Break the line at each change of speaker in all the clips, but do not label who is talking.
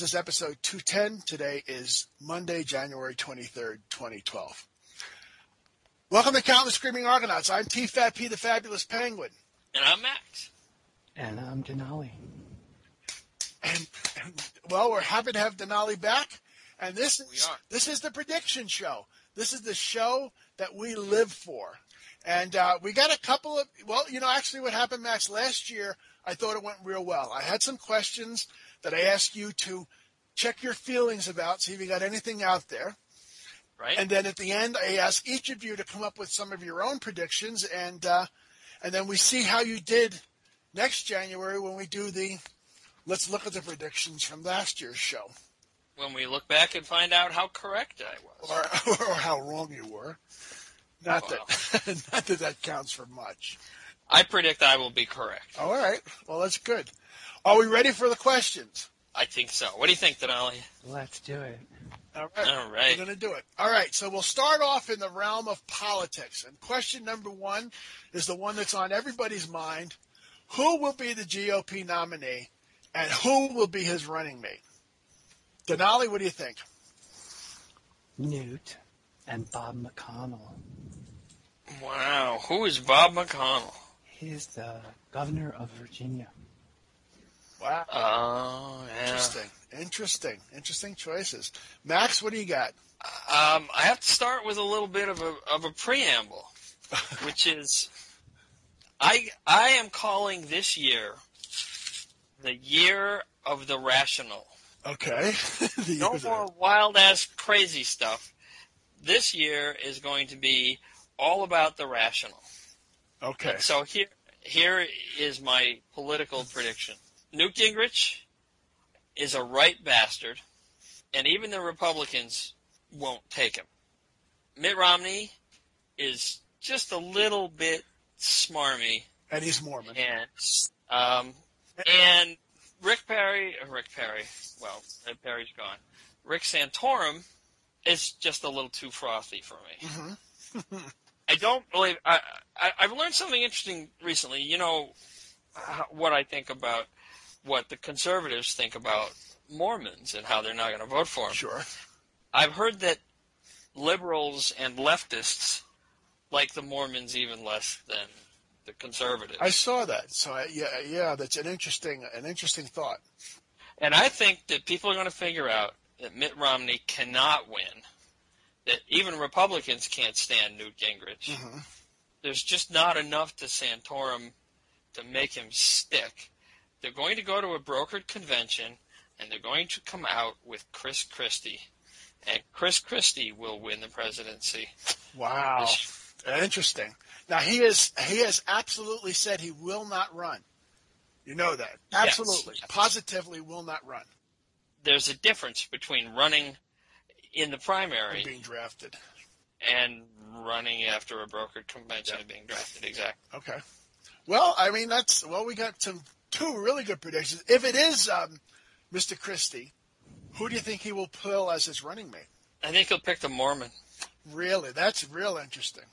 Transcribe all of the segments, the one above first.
This is episode 210. Today is Monday, January 23rd, 2012. Welcome to Countless Screaming Argonauts. I'm T Fat P, the Fabulous Penguin.
And I'm Max.
And I'm Denali.
And, and well, we're happy to have Denali back. And this
We
is
are.
this is the prediction show. This is the show that we live for. And uh, we got a couple of well, you know, actually, what happened, Max? Last year, I thought it went real well. I had some questions that I ask you to check your feelings about, see if you got anything out there.
Right?
And then at the end, I ask each of you to come up with some of your own predictions, and uh, and then we see how you did next January when we do the. Let's look at the predictions from last year's show,
when we look back and find out how correct I was.
or or how wrong you were. Not that not that that counts for much.
I predict I will be correct.
All right, well that's good. Are we ready for the questions?
I think so. What do you think, Denali?
Let's do it.
All right.
All right.
We're going to do it. All right. So we'll start off in the realm of politics. And question number one is the one that's on everybody's mind. Who will be the GOP nominee and who will be his running mate? Denali, what do you think?
Newt and Bob McDonnell.
Wow. Who is Bob McDonnell?
He's the governor of Virginia.
Wow.
Oh, yeah.
Interesting. Interesting. Interesting choices. Max, what do you got?
Um, I have to start with a little bit of a of a preamble, which is, I I am calling this year the year of the rational.
Okay. The
No more wild ass crazy stuff. This year is going to be all about the rational.
Okay.
So here here is my political prediction. Newt Gingrich is a right bastard, and even the Republicans won't take him. Mitt Romney is just a little bit smarmy,
And he's Mormon.
and um, and Rick Perry, uh, Rick Perry, well, Perry's gone. Rick Santorum is just a little too frothy for me.
Mhm.
I don't believe. I, I I've learned something interesting recently. You know how- what I think about what the conservatives think about Mormons and how they're not going to vote for them.
Sure.
I've heard that liberals and leftists like the Mormons even less than the conservatives.
I saw that. So I, yeah, yeah, that's an interesting, an interesting thought.
And I think that people are going to figure out that Mitt Romney cannot win, that even Republicans can't stand Newt Gingrich.
Mhm.
There's just not enough to Santorum to make him stick. They're going to go to a brokered convention and they're going to come out with Chris Christie. And Chris Christie will win the presidency.
Wow. Interesting. Now he is he has absolutely said he will not run. You know that.
Yes.
Absolutely. Positively will not run.
There's a difference between running in the primary
and being drafted.
and running after a brokered convention and being drafted. Exactly.
Okay. Well, I mean that's well we got some two really good predictions. If it is um, Mr. Christie, who do you think he will pull as his running mate?
I think he'll pick the Mormon.
Really, that's real interesting.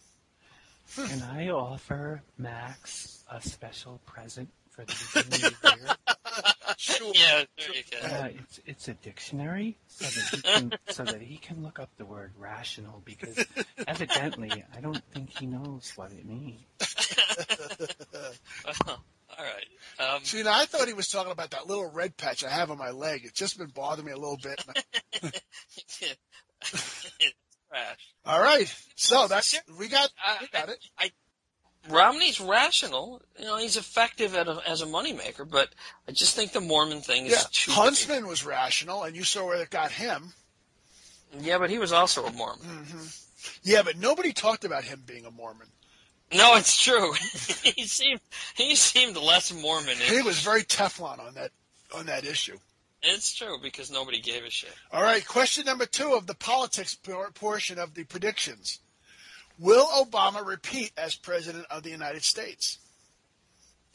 Can I offer Max a special present for the beginning of the year?
Sure.
Yeah, there you go.
Uh, it's it's a dictionary so that he can so that he can look up the word rational because evidently I don't think he knows what it means.
All right. Um,
See, now I thought he was talking about that little red patch I have on my leg. It's just been bothering me a little bit.
trash.
All right, so that's we got
I,
we got it.
I, Romney's rational. You know, he's effective at a, as a moneymaker, but I just think the Mormon thing is
Yeah,
too.
Huntsman was rational, and you saw where it got him.
Yeah, but he was also a Mormon.
hmm Yeah, but nobody talked about him being a Mormon.
No, it's true. he seemed he seemed less Mormon.
He was very Teflon on that on that issue.
It's true because nobody gave a shit.
All right, question number two of the politics portion of the predictions: Will Obama repeat as president of the United States?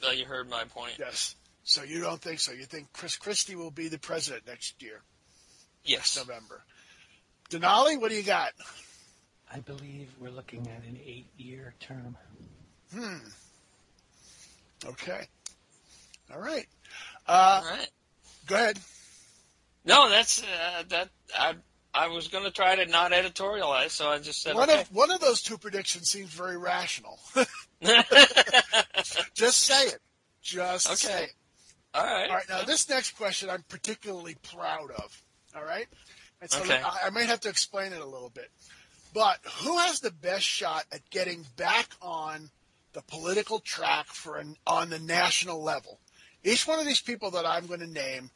Uh, you heard my point.
Yes. So you don't think so? You think Chris Christie will be the president next year,
Yes.
November? Denali, what do you got?
I believe we're looking at an eight-year term.
Hmm. Okay. All right. Uh,
All right.
Go ahead.
No, that's uh, that. I I was going to try to not editorialize, so I just said
one
okay.
of one of those two predictions seems very rational. Just say it. Just
Okay.
say it.
All right.
All right. Now, this next question I'm particularly proud of. All right. And so
Okay.
I, I might have to explain it a little bit. But who has the best shot at getting back on the political track for an, on the national level? Each one of these people that I'm going to name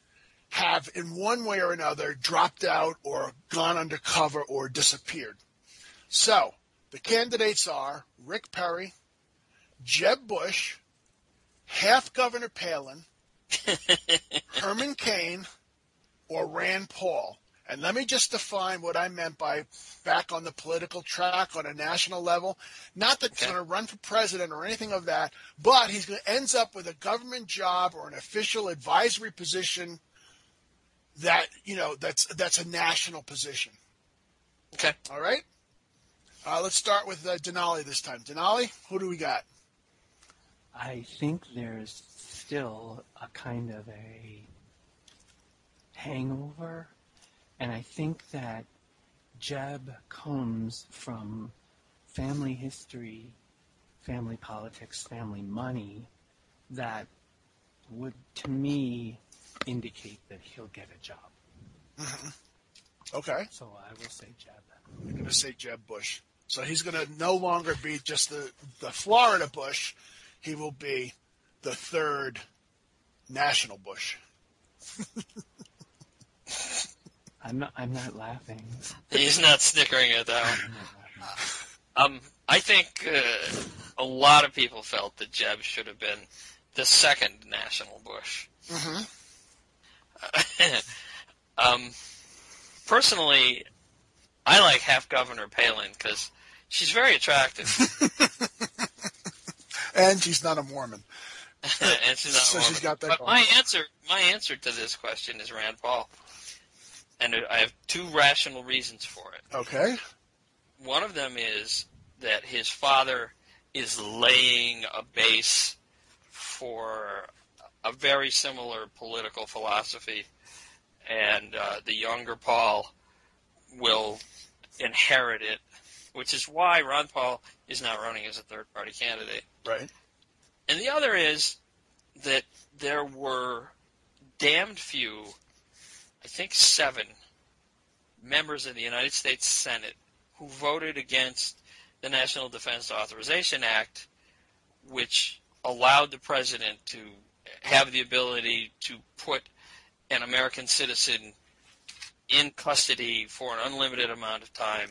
have, in one way or another, dropped out or gone undercover or disappeared. So the candidates are Rick Perry, Jeb Bush, half Governor Palin, Herman Cain, or Rand Paul. And let me just define what I meant by back on the political track on a national level. Not that he's
Okay.
going to run for president or anything of that, but he's going to ends up with a government job or an official advisory position that you know that's that's a national position.
Okay.
All right. Uh, let's start with uh, Denali this time. Denali, who do we got?
I think there's still a kind of a hangover, and I think that Jeb comes from family history, family politics, family money that would, to me, indicate that he'll get a job. Mm-hmm.
Okay.
So I will say Jeb.
I'm going to say Jeb Bush. So he's going to no longer be just the, the Florida Bush. He will be the third national Bush.
I'm not. I'm not laughing.
He's not snickering at that one.
I'm not laughing.
Um, I think uh, a lot of people felt that Jeb should have been the second national Bush.
Mm-hmm.
um, personally, I like half Governor Palin because she's very attractive,
And she's not a Mormon.
and she's not. a
So
woman.
she's got that
But
going.
my answer, my answer to this question is Rand Paul, and I have two rational reasons for it.
Okay.
One of them is that his father is laying a base for a very similar political philosophy, and uh, the younger Paul will inherit it, which is why Ron Paul is not running as a third party candidate.
Right.
And the other is that there were damned few, I think seven, members of the United States Senate who voted against the National Defense Authorization Act, which allowed the president to have the ability to put an American citizen in custody for an unlimited amount of time.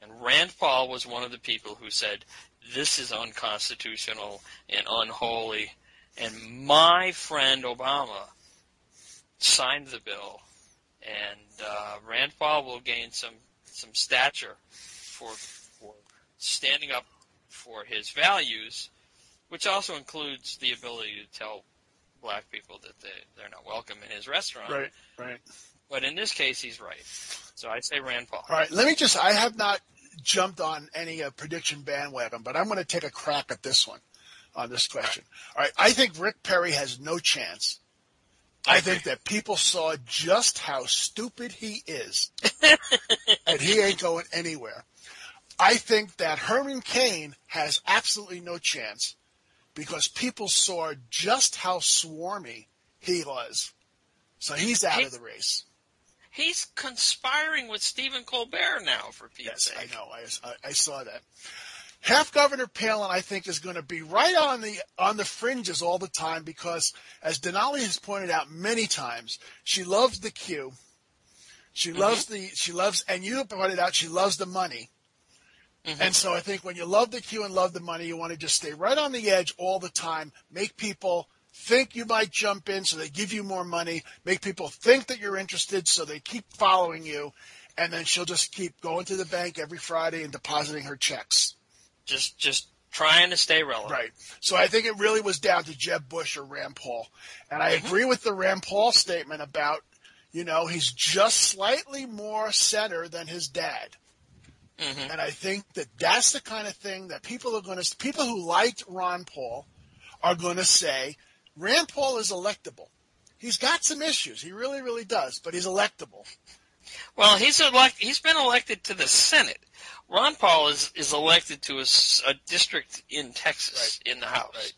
And Rand Paul was one of the people who said, this is unconstitutional and unholy. And my friend Obama signed the bill, and uh, Rand Paul will gain some some stature for for standing up for his values, which also includes the ability to tell black people that they they're not welcome in his restaurant.
Right. Right.
But in this case, he's right. So I say Rand Paul.
All right. Let me just. I have not jumped on any uh, prediction bandwagon, but I'm going to take a crack at this one, on this question. All right. I think Rick Perry has no chance. I think that people saw just how stupid he is, and he ain't going anywhere. I think that Herman Cain has absolutely no chance because people saw just how swarmy he was. So he's out of the race.
He's conspiring with Stephen Colbert now, for Pete's
Yes, I know. I, I, I saw that. Half Governor Palin, I think, is going to be right on the on the fringes all the time because, as Denali has pointed out many times, she loves the Q. She loves the she loves, and you pointed out she loves the money.
Mhm.
And so I think when you love the Q and love the money, you want to just stay right on the edge all the time. Make people think you might jump in, so they give you more money. Make people think that you're interested, so they keep following you. And then she'll just keep going to the bank every Friday and depositing her checks.
Just, just trying to stay relevant.
Right. So I think it really was down to Jeb Bush or Rand Paul. And I agree with the Rand Paul statement about, you know, he's just slightly more center than his dad.
hmm
And I think that that's the kind of thing that people are going to, people who liked Ron Paul are going to say, Rand Paul is electable. he's got some issues. He really, really does, but he's electable.
Well, he's elect. He's been elected to the Senate. Ron Paul is is elected to a, a district in Texas right. in the House. Right.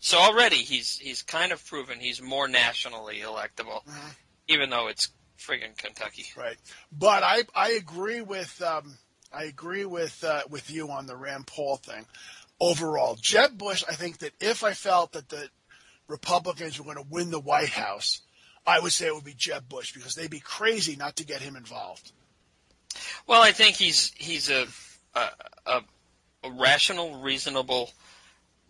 So already he's he's kind of proven he's more nationally electable, mm-hmm. even though it's friggin' Kentucky.
Right. But I I agree with um, I agree with uh, with you on the Rand Paul thing. Overall, Jeb Bush, I think that if I felt that the Republicans were going to win the White House, I would say it would be Jeb Bush because they'd be crazy not to get him involved.
Well, I think he's he's a a, a, a rational, reasonable,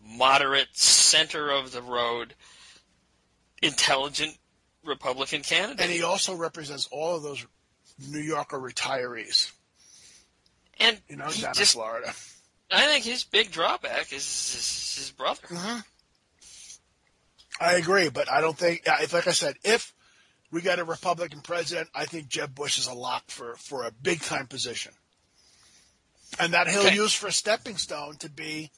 moderate, center of the road, intelligent Republican candidate.
And he also represents all of those New Yorker retirees.
And
you know, down just, in Florida.
I think his big drawback is his, his brother.
Mm-hmm. I agree, but I don't think. If, like I said, if we got a Republican president, I think Jeb Bush is a lock for for a big time position, and that he'll okay. use for a stepping stone to be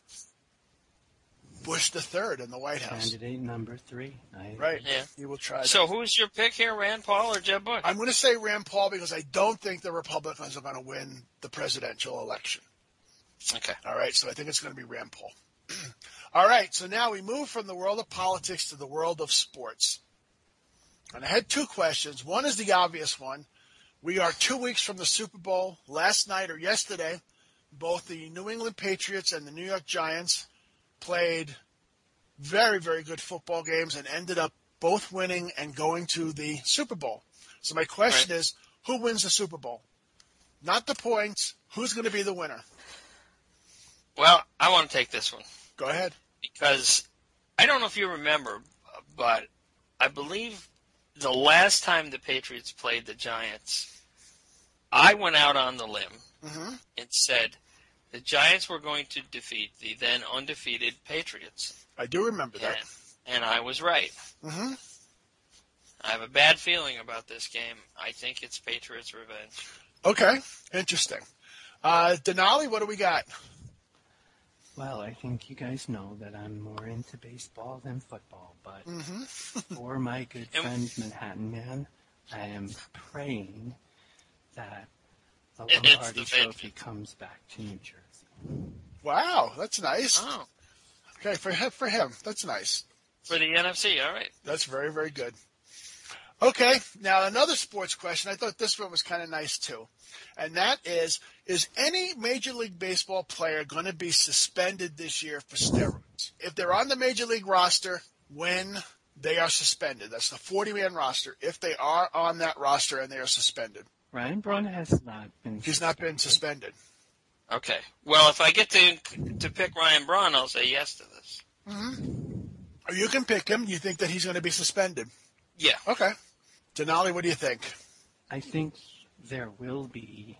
Bush the third in the White House.
Candidate number three.
I, right. Yeah. He will try.
So who's your pick here, Rand Paul or Jeb Bush?
I'm going to say Rand Paul because I don't think the Republicans are going to win the presidential election.
Okay.
All right. So I think it's going to be Rand Paul. All right. So now we move from the world of politics to the world of sports. And I had two questions. One is the obvious one. We are two weeks from the Super Bowl. Last night or yesterday, both the New England Patriots and the New York Giants played very, very good football games and ended up both winning and going to the Super Bowl. So my question right. is, who wins the Super Bowl? Not the points. Who's going to be the winner?
Well, I want to take this one.
Go ahead.
Because I don't know if you remember, but I believe the last time the Patriots played the Giants, I went out on the limb mm-hmm. and said the Giants were going to defeat the then undefeated Patriots.
I do remember that.
And, and I was right.
Mm-hmm.
I have a bad feeling about this game. I think it's Patriots' revenge.
Okay, interesting. Uh, Denali, what do we got?
Well, I think you guys know that I'm more into baseball than football, but
mm-hmm.
for my good friend Manhattan Man, I am praying that the Lombardi Trophy comes back to New Jersey.
Wow, that's nice.
Oh.
Okay, for him, for him, that's nice.
For the NFC, all right.
That's very, very good. Okay, now another sports question. I thought this one was kind of nice too. And that is, is any Major League Baseball player going to be suspended this year for steroids? If they're on the Major League roster, when they are suspended, that's the 40 man roster, if they are on that roster and they are suspended.
Ryan Braun has not been.
He's not been suspended.
Okay. Well, if I get to to pick Ryan Braun, I'll say yes to this.
Mm-hmm. You can pick him. You think that he's going to be suspended?
Yeah.
Okay. Denali, what do you think?
I think there will be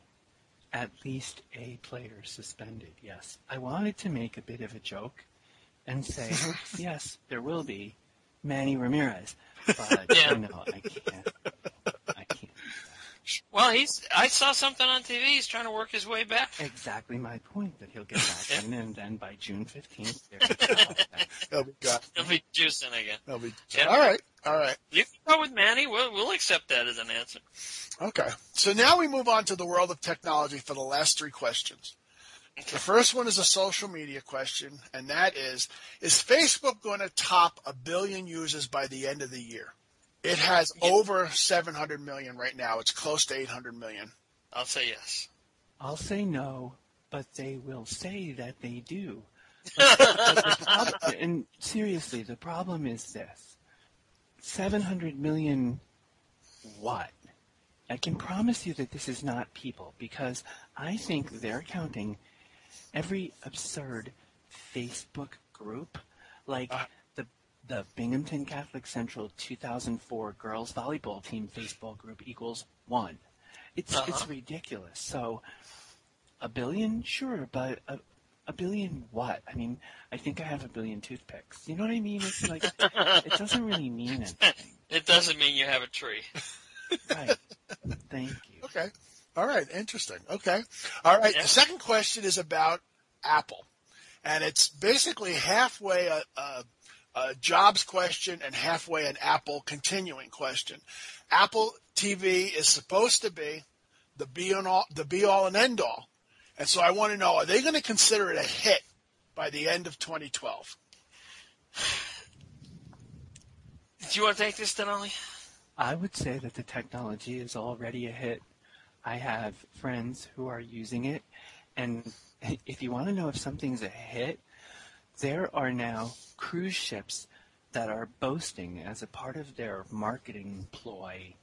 at least a player suspended. Yes. I wanted to make a bit of a joke and say, yes, there will be Manny Ramirez, but yeah. no, I can't.
Well, he's. I saw something on TV. He's trying to work his way back.
Exactly my point. That he'll get back in, and then by June fifteenth,
he'll be.
He'll be juicing again.
He'll be. Yeah. All right. All right.
You can go with Manny. We'll we'll accept that as an answer.
Okay. So now we move on to the world of technology for the last three questions. Okay. The first one is a social media question, and that is: Is Facebook going to top a billion users by the end of the year? It has yeah. over 700 million right now. It's close to 800 million.
I'll say yes.
I'll say no, but they will say that they do. But, but problem, and seriously, the problem is this 700 million what? I can promise you that this is not people because I think they're counting every absurd Facebook group like uh, the Binghamton Catholic Central 2004 girls volleyball team Facebook group equals one. It's uh-huh. it's ridiculous. So a billion, sure, but a, a billion what? I mean, I think I have a billion toothpicks. You know what I mean? It's like it doesn't really mean anything.
It doesn't mean you have a tree.
right. Thank you.
Okay. All right. Interesting. Okay. All right. Yeah. The second question is about Apple, and it's basically halfway a, a a Jobs question and halfway an Apple continuing question. Apple TV is supposed to be the be all, the be all and end all, and so I want to know: Are they going to consider it a hit by the end of 2012?
Do you want to take this, Denali?
I would say that the technology is already a hit. I have friends who are using it, and if you want to know if something's a hit, there are now cruise ships that are boasting as a part of their marketing ploy,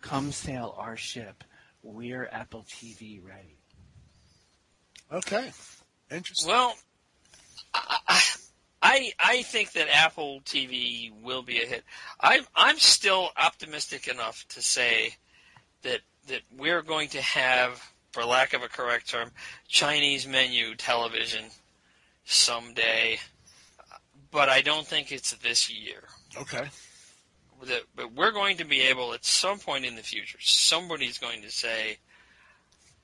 come sail our ship. We're Apple TV ready.
Okay, interesting.
Well, I, I I think that Apple TV will be a hit. I'm I'm still optimistic enough to say that that we're going to have, for lack of a correct term, Chinese menu television someday, but I don't think it's this year.
Okay.
That, but we're going to be able at some point in the future. Somebody's going to say,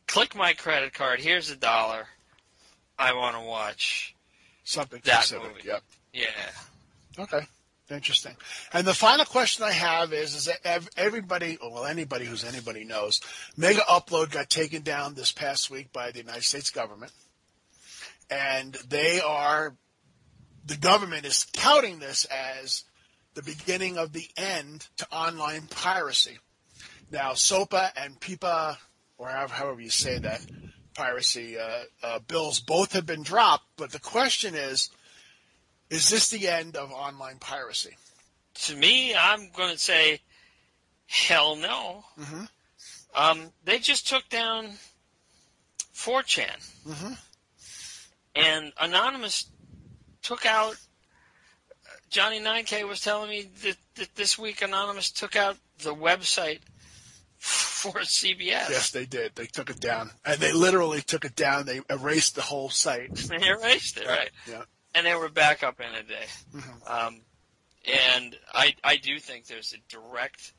"Click my credit card. Here's a dollar. I want to watch
Something
that
specific.
movie."
Yep.
Yeah.
Okay. Interesting. And the final question I have is: Is that everybody, well, anybody who's anybody knows, Mega Upload got taken down this past week by the United States government, and they are, the government is touting this as the beginning of the end to online piracy. Now, SOPA and PIPA, or however, however you say that, piracy uh, uh, bills both have been dropped, but the question is is this the end of online piracy?
To me, I'm going to say, hell no.
Mm-hmm.
Um, they just took down 4chan.
Mm-hmm.
And Anonymous took out. Johnny 9K was telling me that, that this week Anonymous took out the website for CBS.
Yes, they did. They took it down, and they literally took it down. They erased the whole site.
They erased it, right?
Yeah.
And they were back up in a day.
Mhm.
Um, and I, I do think there's a direct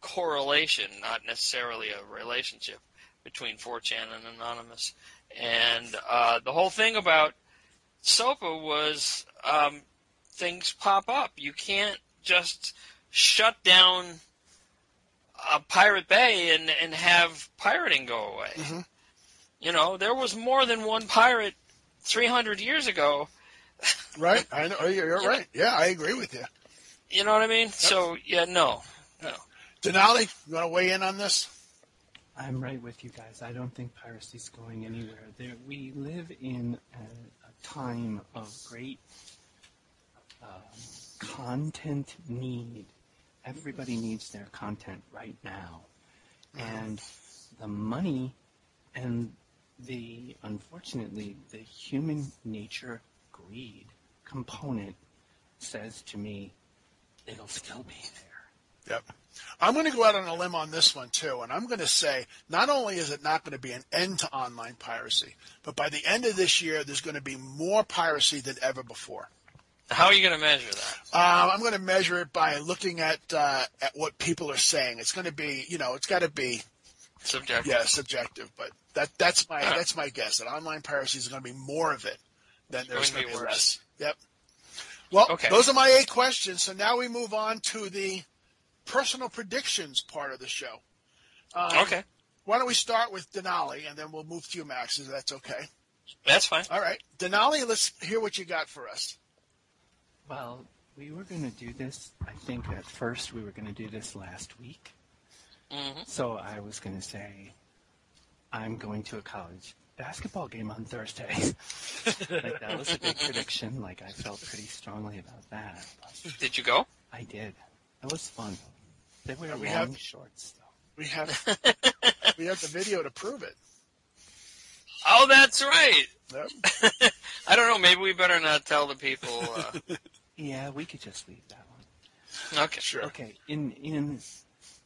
correlation, not necessarily a relationship, between 4chan and Anonymous. And uh, the whole thing about SOPA was um, things pop up. You can't just shut down a Pirate Bay and, and have pirating go away.
Mhm.
You know, there was more than one pirate 300 years ago.
Right. I know. You're, you're
Yeah.
right. Yeah, I agree with you.
You know what I mean? So, yeah, no.
Denali, you want to weigh in on this?
I'm right with you guys. I don't think piracy's going anywhere. There, we live in a, a time of great um, content need. Everybody needs their content right now, and the money and the unfortunately the human nature greed component says to me, it'll still be there.
Yep. I'm going to go out on a limb on this one too, and I'm going to say not only is it not going to be an end to online piracy, but by the end of this year, there's going to be more piracy than ever before.
How are you going to measure that?
Um, I'm going to measure it by looking at uh, at what people are saying. It's going to be, you know, it's got to be,
Subjective.
yeah, subjective, but that that's my that's my guess. That online piracy is going to be more of it than there's
going to be
be less. Yep. Well,
Okay.
those are my eight questions. So now we move on to the personal predictions part of the show. Um,
Okay.
Why don't we start with Denali, and then we'll move to you, Max, if that's okay.
That's fine.
All right, Denali, let's hear what you got for us.
Well, we were going to do this. I think at first we were going to do this last week.
hmm
So I was going to say, I'm going to a college basketball game on Thursday. like that was a big prediction. Like I felt pretty strongly about that. But
Did you go?
I did. It was fun. They wear
we
long
have-
shorts though.
We have we have the video to prove it.
Oh, that's right.
Yep.
I don't know. Maybe we better not tell the people. Uh,
Yeah, we could just leave that one.
okay.
Sure.
Okay. In in.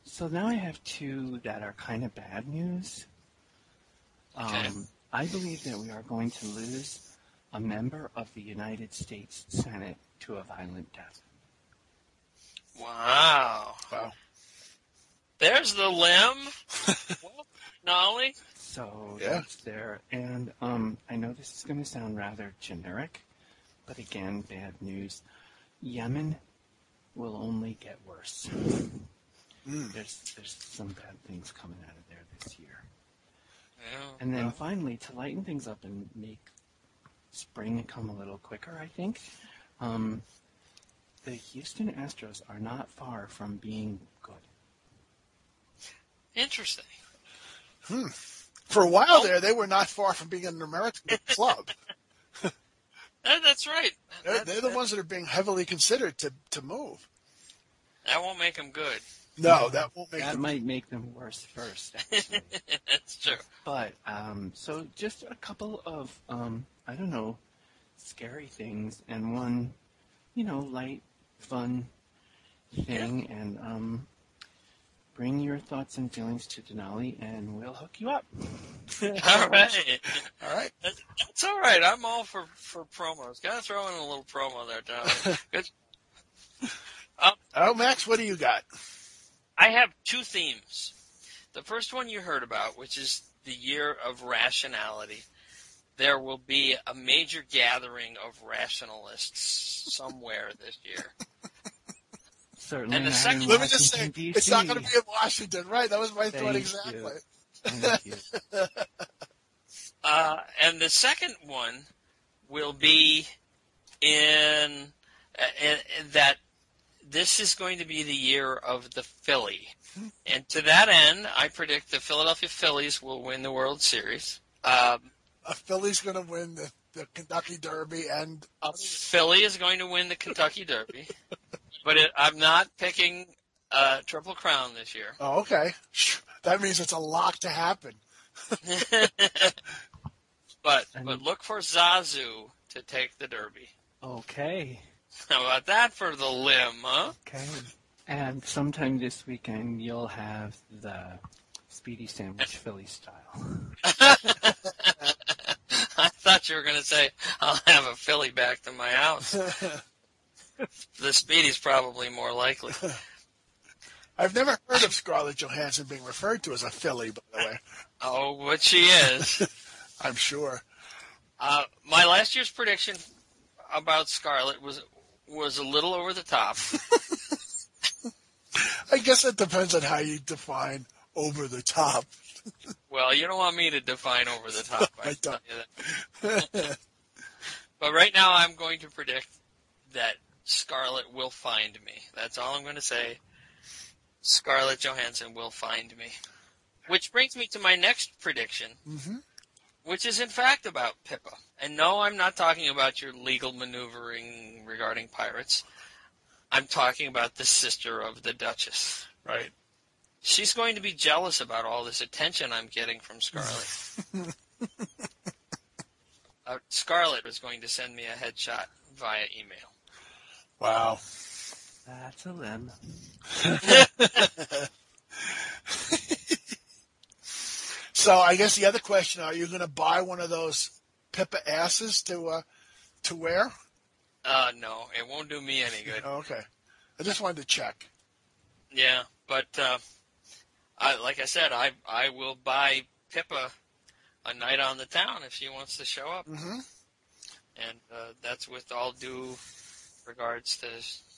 So now I have two that are kind of bad news. Um,
Okay.
I believe that we are going to lose a member of the United States Senate to a violent death.
Wow.
Wow.
There's the limb. well, Nolly.
So
Yeah.
that's there. And um, I know this is going to sound rather generic, But again, bad news. Yemen will only get worse.
Mm.
There's there's some bad things coming out of there this year.
Yeah.
And then finally, to lighten things up and make spring come a little quicker, I think, um, the Houston Astros are not far from being good.
Interesting.
For a while there, they were not far from being an American club.
That- that's right.
They're,
That,
they're the
that-
ones that are being heavily considered to, to move.
that won't make them good.
No, that won't make
That
them.
might make them worse first. Actually.
that's true.
But um, so just a couple of um, I don't know, scary things, and one, you know, light, fun thing, and um, bring your thoughts and feelings to Denali, and we'll hook you up.
All right.
All right.
That's all right. I'm all for, for promos. Gotta throw in a little promo there, Don. Good.
Uh, oh, Max, what do you got?
I have two themes. The first one you heard about, which is the year of rationality. There will be a major gathering of rationalists somewhere this year.
Certainly
And the
not
second-
in
Let me just say,
Washington,
it's not going to be in Washington, right? That was my thought exactly.
you. Thank you.
Uh, and the second one will be in, uh, in, in that this is going to be the year of the Philly. And to that end, I predict the Philadelphia Phillies will win the World Series. Um,
A Philly's going to win the, the Kentucky Derby, and uh,
Philly is going to win the Kentucky Derby, but it, I'm not picking uh, Triple Crown this year.
oh, okay, that means it's a lock to happen.
but but look for Zazu to take the Derby.
Okay.
How about that for the limb, huh?
Okay. And sometime this weekend, you'll have the Speedy Sandwich Philly style.
I thought you were going to say I'll have a Philly back to my house. The Speedy's probably more likely.
I've never heard of Scarlett Johansson being referred to as a filly, by the way.
Oh, but she is.
I'm sure.
Uh, my last year's prediction about Scarlett was was a little over the top.
I guess it depends on how you define over the top.
Well, you don't want me to define over the top.
I
can
don't.
tell you that. But right now, I'm going to predict that Scarlett will find me. That's all I'm going to say. Scarlett Johansson will find me. Which brings me to my next prediction,
hmm
which is in fact about Pippa. And no, I'm not talking about your legal maneuvering regarding pirates. I'm talking about the sister of the Duchess.
Right.
She's going to be jealous about all this attention I'm getting from Scarlett. uh, Scarlett is going to send me a headshot via email.
Wow.
That's a limb.
So I guess the other question: Are you going to buy one of those Pippa asses to uh, to wear?
Uh, no, it won't do me any good.
Oh, okay. I just wanted to check.
Yeah, but uh, I, like I said, I I will buy Pippa a night on the town if she wants to show up,
hmm
and uh, that's with all due regards to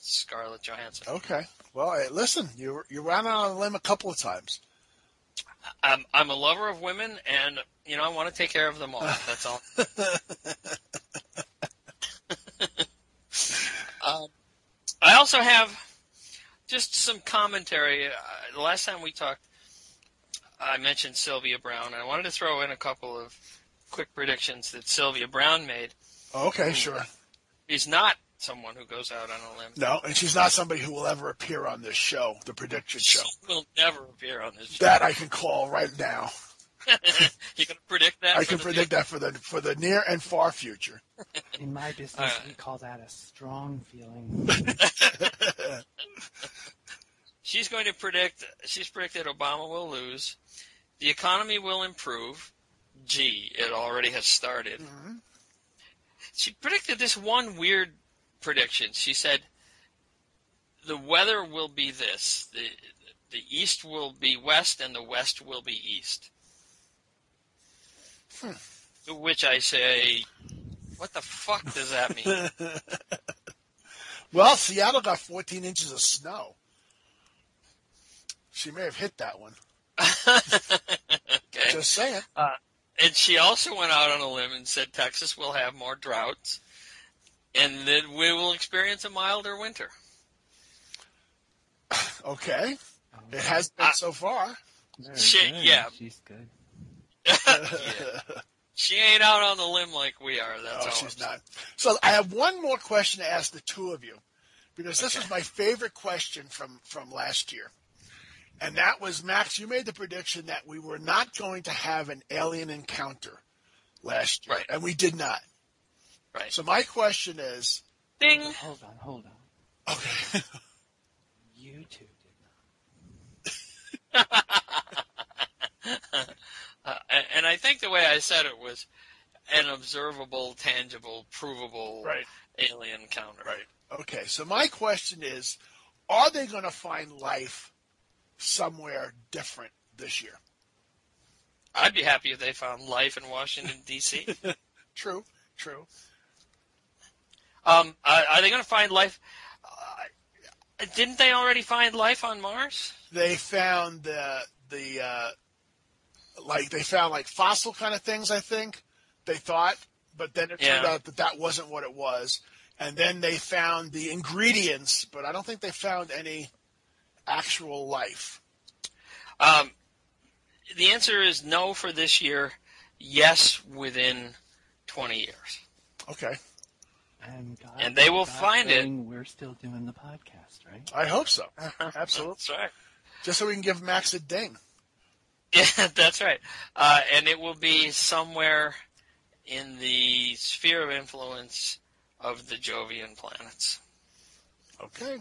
Scarlett Johansson.
Okay. Well, hey, listen, you you ran out on a limb a couple of times.
I'm I'm a lover of women, and you know I want to take care of them all. That's all. um, I also have just some commentary. Uh, the last time we talked, I mentioned Sylvia Browne. and I wanted to throw in a couple of quick predictions that Sylvia Browne made.
okay, sure.
She's not someone who goes out on a limb.
No, and she's not somebody who will ever appear on this show, the prediction show.
She will never appear on this show.
That I can call right now.
you can predict that.
I can
the
predict that for the for the near and far future.
In my business,
Alright.
we call that a strong feeling.
She's going to predict. She's predicted Obama will lose. The economy will improve. Gee, it already has started.
Mhm.
She predicted this one weird prediction. She said the weather will be this: the the east will be west, and the west will be east.
Hmm.
To which I say, What the fuck does that mean?
well, Seattle got 14 inches of snow. She may have hit that one.
okay.
Just saying.
Uh, and she also went out on a limb and said Texas will have more droughts and that we will experience a milder winter.
Okay. Oh, it has been
I-
so far.
Very
Shit,
good.
yeah.
She's good.
Yeah. She ain't out on the limb like we are. That's
Oh,
all.
she's
I'm saying.
not. So I have one more question to ask the two of you, because this
Okay.
was my favorite question from from last year, and that was Max. You made the prediction that we were not going to have an alien encounter last year,
Right.
and we did not.
Right.
So my question is,
Ding.
Hold on, hold on.
okay,
You two did not.
Uh, and- and I think the way I said it was an observable, tangible, provable
right,
alien encounter.
right, okay. So my question is, are they going to find life somewhere different this year?
I'd be happy if they found life in Washington D.C.
True, true.
Um, are, are they going to find life? Uh, didn't they already find life on Mars?
they found the the uh, like they found like fossil kind of things. I think they thought, but then it turned
Yeah.
out that that wasn't what it was. And then they found the ingredients, but I don't think they found any actual life.
Um, the answer is no for this year. Yes, within 20 years.
Okay,
And, God,
And they will
God
find it.
willing, We're still doing the podcast, right?
I hope so. Absolutely,
That's right.
just so we can give Max a ding.
Yeah, that's right. Uh, and it will be somewhere in the sphere of influence of the Jovian planets.
Okay,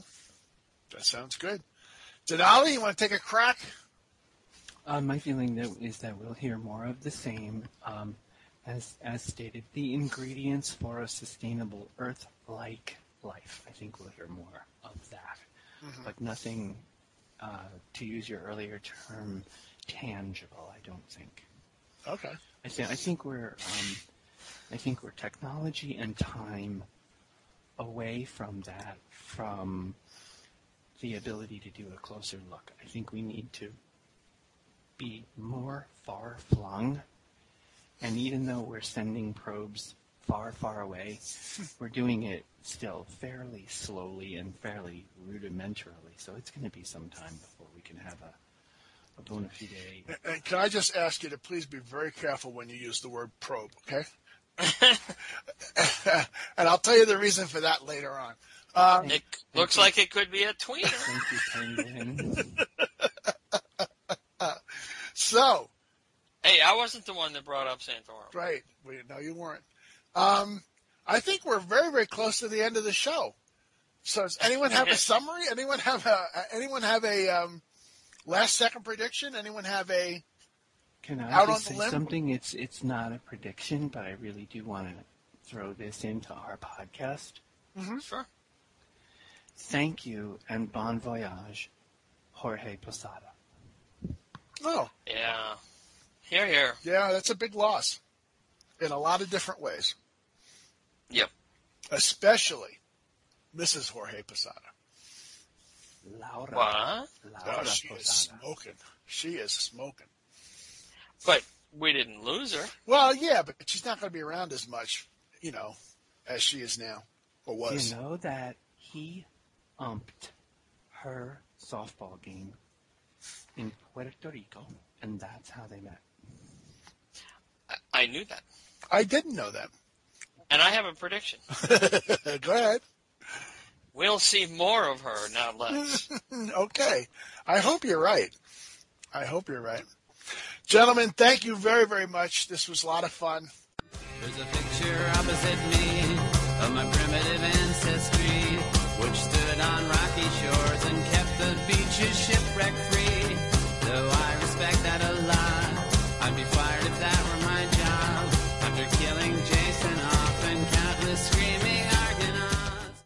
that sounds good. Denali, you want to take a crack?
Uh, my feeling that is that we'll hear more of the same. Um, as as stated, the ingredients for a sustainable Earth-like life. I think we'll hear more of that, but nothing, uh, to use your earlier term, tangible. I don't think.
Okay.
I think I think we're um, I think we're technology and time away from that, from the ability to do a closer look. I think we need to be more far flung, and even though we're sending probes far, far away, we're doing it still fairly slowly and fairly rudimentarily. So it's going to be some time before we can have a, a bona fide
And can I just ask you to please be very careful when you use the word probe, okay? and I'll tell you the reason for that later on. Um,
It looks like it could be a tweener.
Thank you, Penguin.
so,
hey, I wasn't the one that brought up Santorum.
right, we, no, you weren't. Um, I think we're very, very close to the end of the show. So, does anyone have a summary? Anyone have a? Anyone have a um, last second prediction? Anyone have a?
Can I
Out
just
on
say
limb?
something? It's it's not a prediction, but I really do want to throw this into our podcast.
Sure.
Thank you and bon voyage, Jorge Posada.
Oh,
Yeah. Here, here.
yeah, that's a big loss in a lot of different ways,
Yep.
especially Mrs. Jorge Posada.
Laura.
What?
Laura
Oh, she is smoking. She is smoking.
But we didn't lose her.
Well, yeah, but she's not going to be around as much, you know, as she is now or was.
You know that he umped her softball game in Puerto Rico, and that's how they met.
I knew that.
I didn't know that.
And I have a prediction.
Go ahead.
We'll see more of her, not less.
okay. I hope you're right. I hope you're right. Gentlemen, thank you very, very much. This was a lot of fun.
There's a picture opposite me of my primitive ancestry, which stood on rocky shores and kept the beaches shipwreck free.